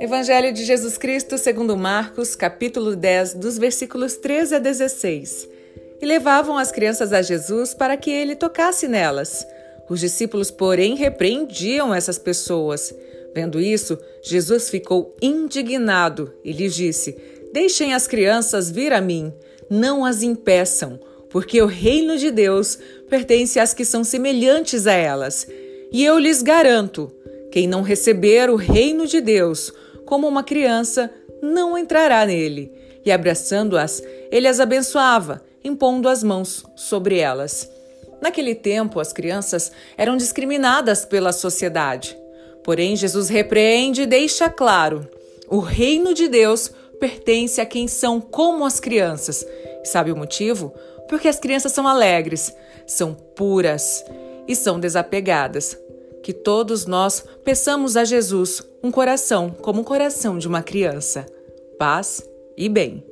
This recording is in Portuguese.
Evangelho de Jesus Cristo, segundo Marcos, capítulo 10, dos versículos 13 a 16. E levavam as crianças a Jesus para que ele tocasse nelas. Os discípulos, porém, repreendiam essas pessoas. Vendo isso, Jesus ficou indignado e lhes disse: Deixem as crianças vir a mim, não as impeçam, porque o reino de Deus pertence às que são semelhantes a elas. E eu lhes garanto: quem não receber o reino de Deus como uma criança, não entrará nele. E abraçando-as, ele as abençoava, impondo as mãos sobre elas. Naquele tempo, as crianças eram discriminadas pela sociedade. Porém, Jesus repreende e deixa claro: o reino de Deus pertence a quem são como as crianças. Sabe o motivo? Porque as crianças são alegres, são puras e são desapegadas. Que todos nós peçamos a Jesus um coração como o coração de uma criança. Paz e bem.